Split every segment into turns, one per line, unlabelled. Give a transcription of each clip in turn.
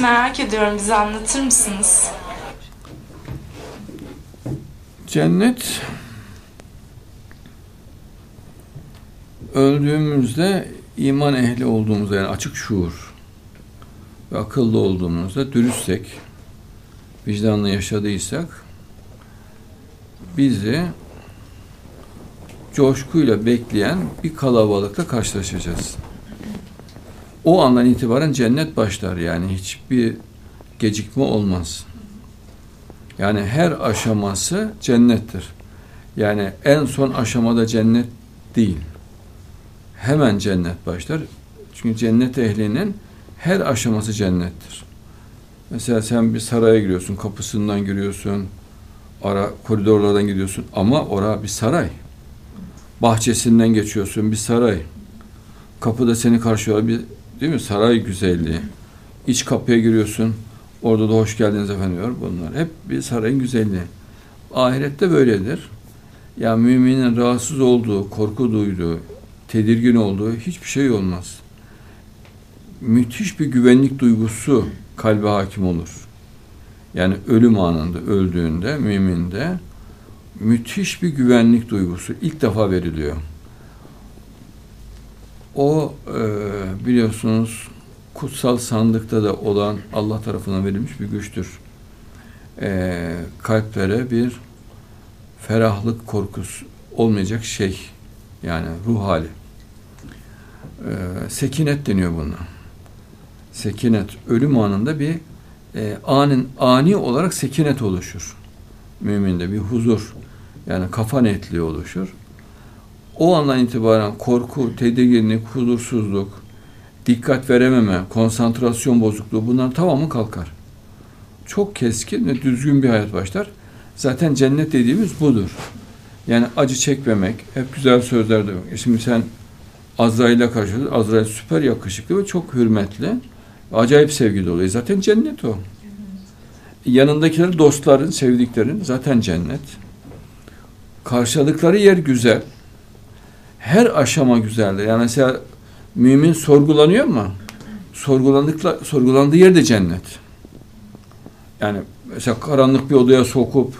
merak ediyorum. Bize anlatır mısınız?
Cennet öldüğümüzde iman ehli olduğumuzda yani açık şuur ve akıllı olduğumuzda dürüstsek, vicdanlı yaşadıysak bizi coşkuyla bekleyen bir kalabalıkla karşılaşacağız. O andan itibaren cennet başlar yani hiçbir gecikme olmaz. Yani her aşaması cennettir. Yani en son aşamada cennet değil. Hemen cennet başlar. Çünkü cennet ehlinin her aşaması cennettir. Mesela sen bir saraya giriyorsun, kapısından giriyorsun, ara koridorlardan gidiyorsun ama ora bir saray. Bahçesinden geçiyorsun bir saray. Kapıda seni karşılıyor bir değil mi saray güzelliği. İç kapıya giriyorsun. Orada da hoş geldiniz efendim diyor. Bunlar hep bir sarayın güzelliği. Ahirette böyledir. Ya müminin rahatsız olduğu, korku duyduğu, tedirgin olduğu hiçbir şey olmaz. Müthiş bir güvenlik duygusu kalbe hakim olur. Yani ölüm anında, öldüğünde, müminde müthiş bir güvenlik duygusu ilk defa veriliyor. O e, biliyorsunuz kutsal sandıkta da olan Allah tarafından verilmiş bir güçtür. E, kalplere bir ferahlık korkusu olmayacak şey yani ruh hali. E, sekinet deniyor buna. Sekinet ölüm anında bir e, anin, ani olarak sekinet oluşur. Müminde bir huzur yani kafa netliği oluşur. O andan itibaren korku, tedirginlik, huzursuzluk, dikkat verememe, konsantrasyon bozukluğu bunlar tamamı kalkar. Çok keskin ve düzgün bir hayat başlar. Zaten cennet dediğimiz budur. Yani acı çekmemek, hep güzel sözler demek. E şimdi sen Azrail'e karşılıyorsun. Azrail süper yakışıklı ve çok hürmetli. Acayip sevgi oluyor. Zaten cennet o. Yanındakiler dostların, sevdiklerin zaten cennet. Karşıladıkları yer güzel. Her aşama güzeldir. Yani mesela mümin sorgulanıyor mu? Sorgulandıkla, sorgulandığı yer de cennet. Yani mesela karanlık bir odaya sokup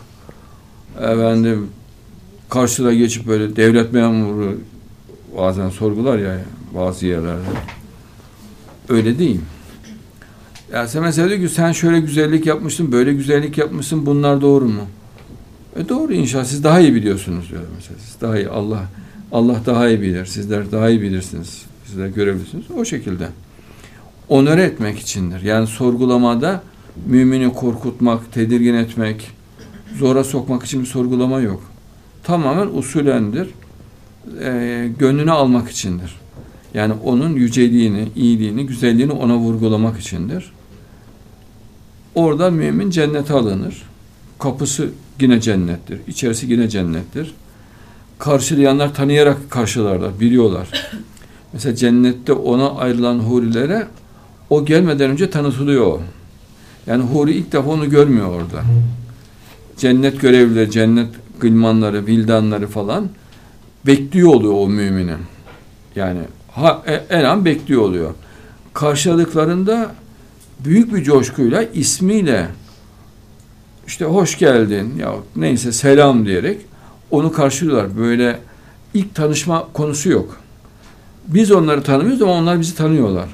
efendim karşıda geçip böyle devlet memuru bazen sorgular ya bazı yerlerde. Öyle değil. Ya sen mesela diyor ki sen şöyle güzellik yapmışsın, böyle güzellik yapmışsın, bunlar doğru mu? E doğru inşallah siz daha iyi biliyorsunuz diyor mesela. Siz daha iyi Allah Allah daha iyi bilir. Sizler daha iyi bilirsiniz. Sizler görebilirsiniz. O şekilde. Onore etmek içindir. Yani sorgulamada mümini korkutmak, tedirgin etmek, zora sokmak için bir sorgulama yok. Tamamen usulendir. E, gönlünü almak içindir. Yani onun yüceliğini, iyiliğini, güzelliğini ona vurgulamak içindir. Orada mümin cennete alınır. Kapısı yine cennettir. İçerisi yine cennettir. Karşılayanlar tanıyarak karşılarlar, biliyorlar. Mesela cennette ona ayrılan hurilere o gelmeden önce tanıtılıyor. Yani huri ilk defa onu görmüyor orada. Cennet görevlileri, cennet gılmanları, vildanları falan bekliyor oluyor o müminin. Yani ha, en an bekliyor oluyor. Karşıladıklarında büyük bir coşkuyla ismiyle işte hoş geldin ya neyse selam diyerek onu karşılıyorlar. Böyle ilk tanışma konusu yok. Biz onları tanımıyoruz ama onlar bizi tanıyorlar.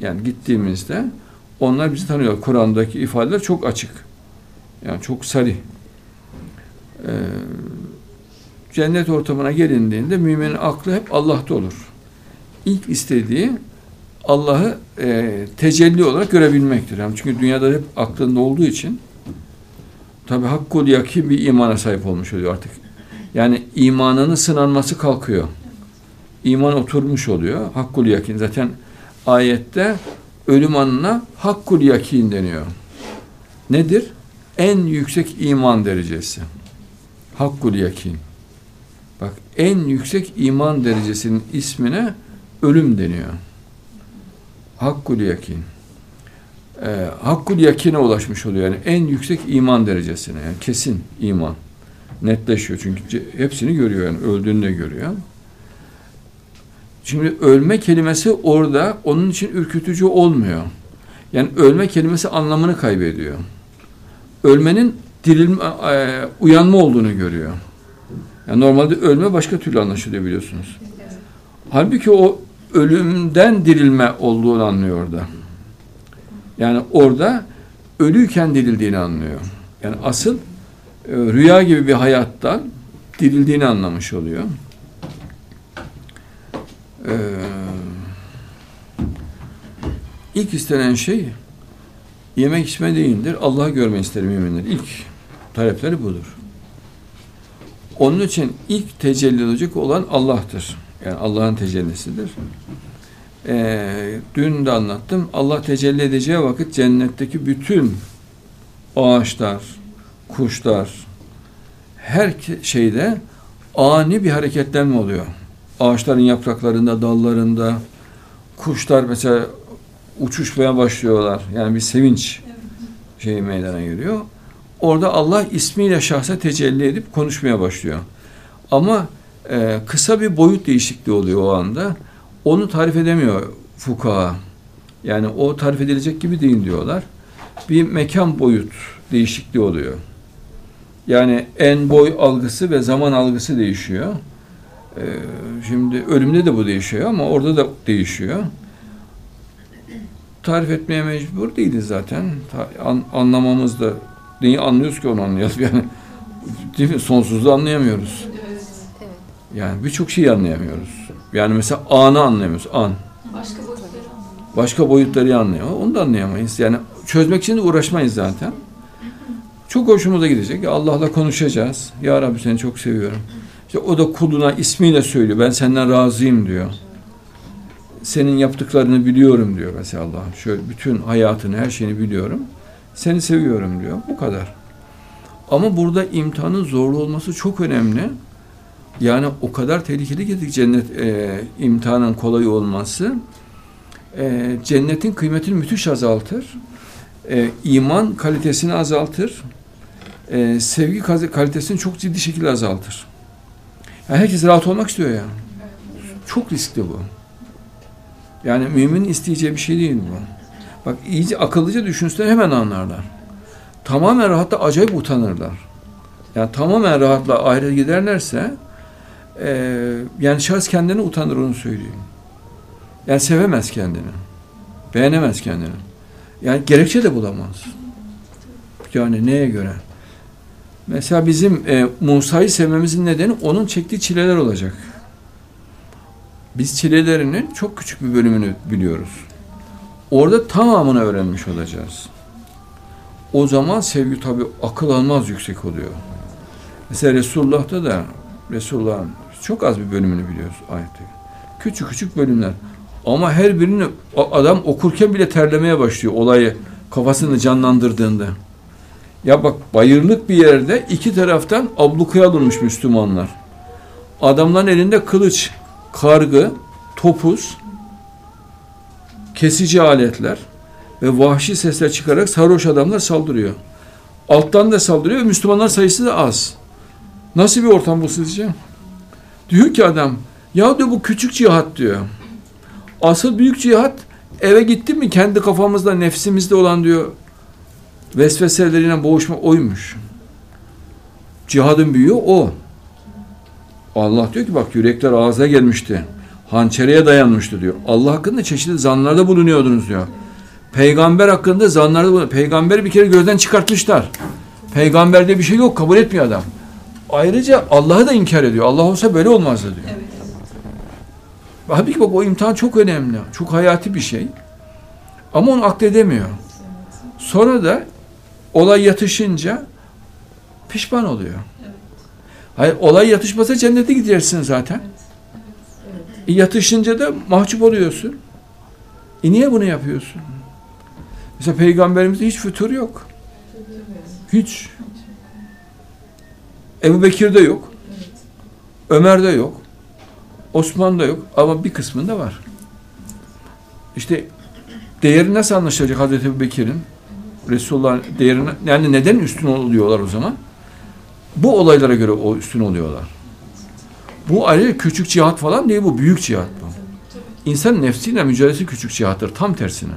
Yani gittiğimizde onlar bizi tanıyor. Kur'an'daki ifadeler çok açık. Yani çok sarih. Ee, cennet ortamına gelindiğinde müminin aklı hep Allah'ta olur. İlk istediği Allah'ı e, tecelli olarak görebilmektir. Yani çünkü dünyada hep aklında olduğu için tabi hakkul yakin bir imana sahip olmuş oluyor artık. Yani imanının sınanması kalkıyor. İman oturmuş oluyor. Hakkul yakin. Zaten ayette ölüm anına hakkul yakin deniyor. Nedir? En yüksek iman derecesi. Hakkul yakin. Bak en yüksek iman derecesinin ismine ölüm deniyor. Hakkul yakin. Ee, hakkul yakine ulaşmış oluyor yani en yüksek iman derecesine yani kesin iman netleşiyor çünkü hepsini görüyor yani öldüğünü de görüyor. Şimdi ölme kelimesi orada onun için ürkütücü olmuyor. Yani ölme kelimesi anlamını kaybediyor. Ölmenin dirilme, uyanma olduğunu görüyor. Yani normalde ölme başka türlü anlaşılıyor biliyorsunuz. Halbuki o ölümden dirilme olduğunu anlıyor orada. Yani orada ölüyken dirildiğini anlıyor. Yani asıl rüya gibi bir hayattan dirildiğini anlamış oluyor. Ee, ilk istenen şey yemek içme değildir. Allah'ı görme ister müminler. İlk talepleri budur. Onun için ilk tecelli olacak olan Allah'tır. Yani Allah'ın tecellisidir. Ee, dün de anlattım. Allah tecelli edeceği vakit cennetteki bütün ağaçlar, kuşlar, her şeyde ani bir hareketlenme oluyor. Ağaçların yapraklarında, dallarında, kuşlar mesela uçuşmaya başlıyorlar. Yani bir sevinç şeyi meydana geliyor. Orada Allah ismiyle şahsa tecelli edip konuşmaya başlıyor. Ama e, kısa bir boyut değişikliği oluyor o anda. Onu tarif edemiyor fukaha. Yani o tarif edilecek gibi değil diyorlar. Bir mekan boyut değişikliği oluyor. Yani en boy algısı ve zaman algısı değişiyor. Ee, şimdi ölümde de bu değişiyor ama orada da değişiyor. Tarif etmeye mecbur değiliz zaten. An, anlamamız da neyi anlıyoruz ki onu anlayalım yani. Değil mi? Sonsuzluğu anlayamıyoruz. Yani birçok şeyi anlayamıyoruz. Yani mesela anı anlayamıyoruz. An.
Başka boyutları
Başka boyutları anlayamıyor. Onu da anlayamayız. Yani çözmek için de uğraşmayız zaten. Çok hoşumuza gidecek. Allah'la konuşacağız. Ya Rabbi seni çok seviyorum. İşte o da kuluna ismiyle söylüyor. Ben senden razıyım diyor. Senin yaptıklarını biliyorum diyor mesela Allah. Şöyle bütün hayatını, her şeyini biliyorum. Seni seviyorum diyor. Bu kadar. Ama burada imtihanın zorlu olması çok önemli. Yani o kadar tehlikeli ki cennet e, imtihanın kolay olması e, cennetin kıymetini müthiş azaltır. E, iman kalitesini azaltır. E, sevgi kalitesini çok ciddi şekilde azaltır. Yani herkes rahat olmak istiyor ya. Çok riskli bu. Yani mümin isteyeceği bir şey değil bu. Bak iyice akıllıca düşünsünler hemen anlarlar. Tamamen rahatta acayip utanırlar. Yani tamamen rahatla ayrı giderlerse e, yani şahıs kendini utanır onu söyleyeyim. Yani sevemez kendini. Beğenemez kendini. Yani gerekçe de bulamaz. Yani neye göre? Mesela bizim e, Musa'yı sevmemizin nedeni onun çektiği çileler olacak. Biz çilelerinin çok küçük bir bölümünü biliyoruz. Orada tamamını öğrenmiş olacağız. O zaman sevgi tabi akıl almaz yüksek oluyor. Mesela Resulullah'ta da Resulullah'ın çok az bir bölümünü biliyoruz ayette. Küçük küçük bölümler. Ama her birini adam okurken bile terlemeye başlıyor olayı kafasını canlandırdığında. Ya bak bayırlık bir yerde iki taraftan ablukaya durmuş Müslümanlar. Adamların elinde kılıç, kargı, topuz, kesici aletler ve vahşi sesler çıkarak sarhoş adamlar saldırıyor. Alttan da saldırıyor ve Müslümanlar sayısı da az. Nasıl bir ortam bu sizce? Diyor ki adam, ya diyor bu küçük cihat diyor. Asıl büyük cihat eve gittin mi kendi kafamızda, nefsimizde olan diyor vesveseleriyle boğuşma oymuş. Cihadın büyüğü o. Allah diyor ki bak yürekler ağza gelmişti. Hançereye dayanmıştı diyor. Allah hakkında çeşitli zanlarda bulunuyordunuz diyor. Peygamber hakkında zanlarda bulunuyor. Peygamberi bir kere gözden çıkartmışlar. Peygamberde bir şey yok kabul etmiyor adam. Ayrıca Allah'ı da inkar ediyor. Allah olsa böyle olmazdı diyor. Evet. Halbuki bak o imtihan çok önemli. Çok hayati bir şey. Ama onu akledemiyor. Sonra da olay yatışınca pişman oluyor. Hayır, olay yatışmasa cennete gidersin zaten. E, yatışınca da mahcup oluyorsun. E niye bunu yapıyorsun? Mesela peygamberimizde hiç fütur yok. Hiç. Ebu Bekir'de yok. Ömer'de yok. Osman'da yok. Ama bir kısmında var. İşte değeri nasıl anlaşılacak Hazreti Ebu Bekir'in? Resulullah'ın değerini yani neden üstün oluyorlar o zaman? Bu olaylara göre o üstün oluyorlar. Bu ayrıca küçük cihat falan değil bu büyük cihat bu. İnsan nefsiyle mücadelesi küçük cihattır tam tersine.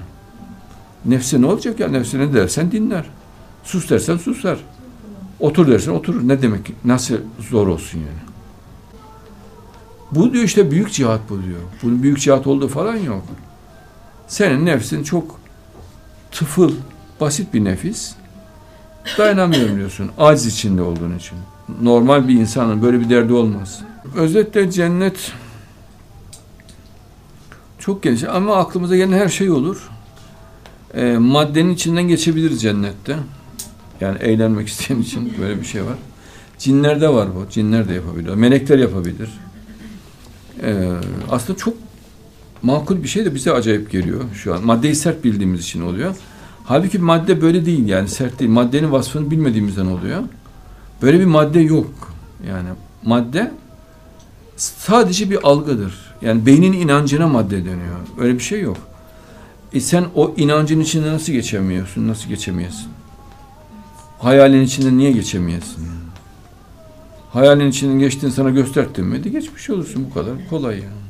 Nefse ne olacak ya? Nefse ne dersen dinler. Sus dersen susar. Otur dersen oturur. Ne demek? Nasıl zor olsun yani? Bu diyor işte büyük cihat bu diyor. Bunun büyük cihat olduğu falan yok. Senin nefsin çok tıfıl, basit bir nefis. Dayanamıyorum diyorsun. Aciz içinde olduğun için. Normal bir insanın böyle bir derdi olmaz. Özetle cennet çok geniş ama aklımıza gelen her şey olur. E, maddenin içinden geçebiliriz cennette. Yani eğlenmek isteyen için böyle bir şey var. Cinlerde var bu. Cinler de yapabilir. Melekler yapabilir. E, aslında çok makul bir şey de bize acayip geliyor şu an. Maddeyi sert bildiğimiz için oluyor. Halbuki madde böyle değil yani sert değil. Maddenin vasfını bilmediğimizden oluyor. Böyle bir madde yok. Yani madde sadece bir algıdır. Yani beynin inancına madde dönüyor. Öyle bir şey yok. E sen o inancın içinde nasıl geçemiyorsun? Nasıl geçemiyorsun? Hayalin içinde niye geçemiyorsun? Hayalin içinden geçtiğini sana gösterdim mi? De geçmiş olursun bu kadar. Kolay yani.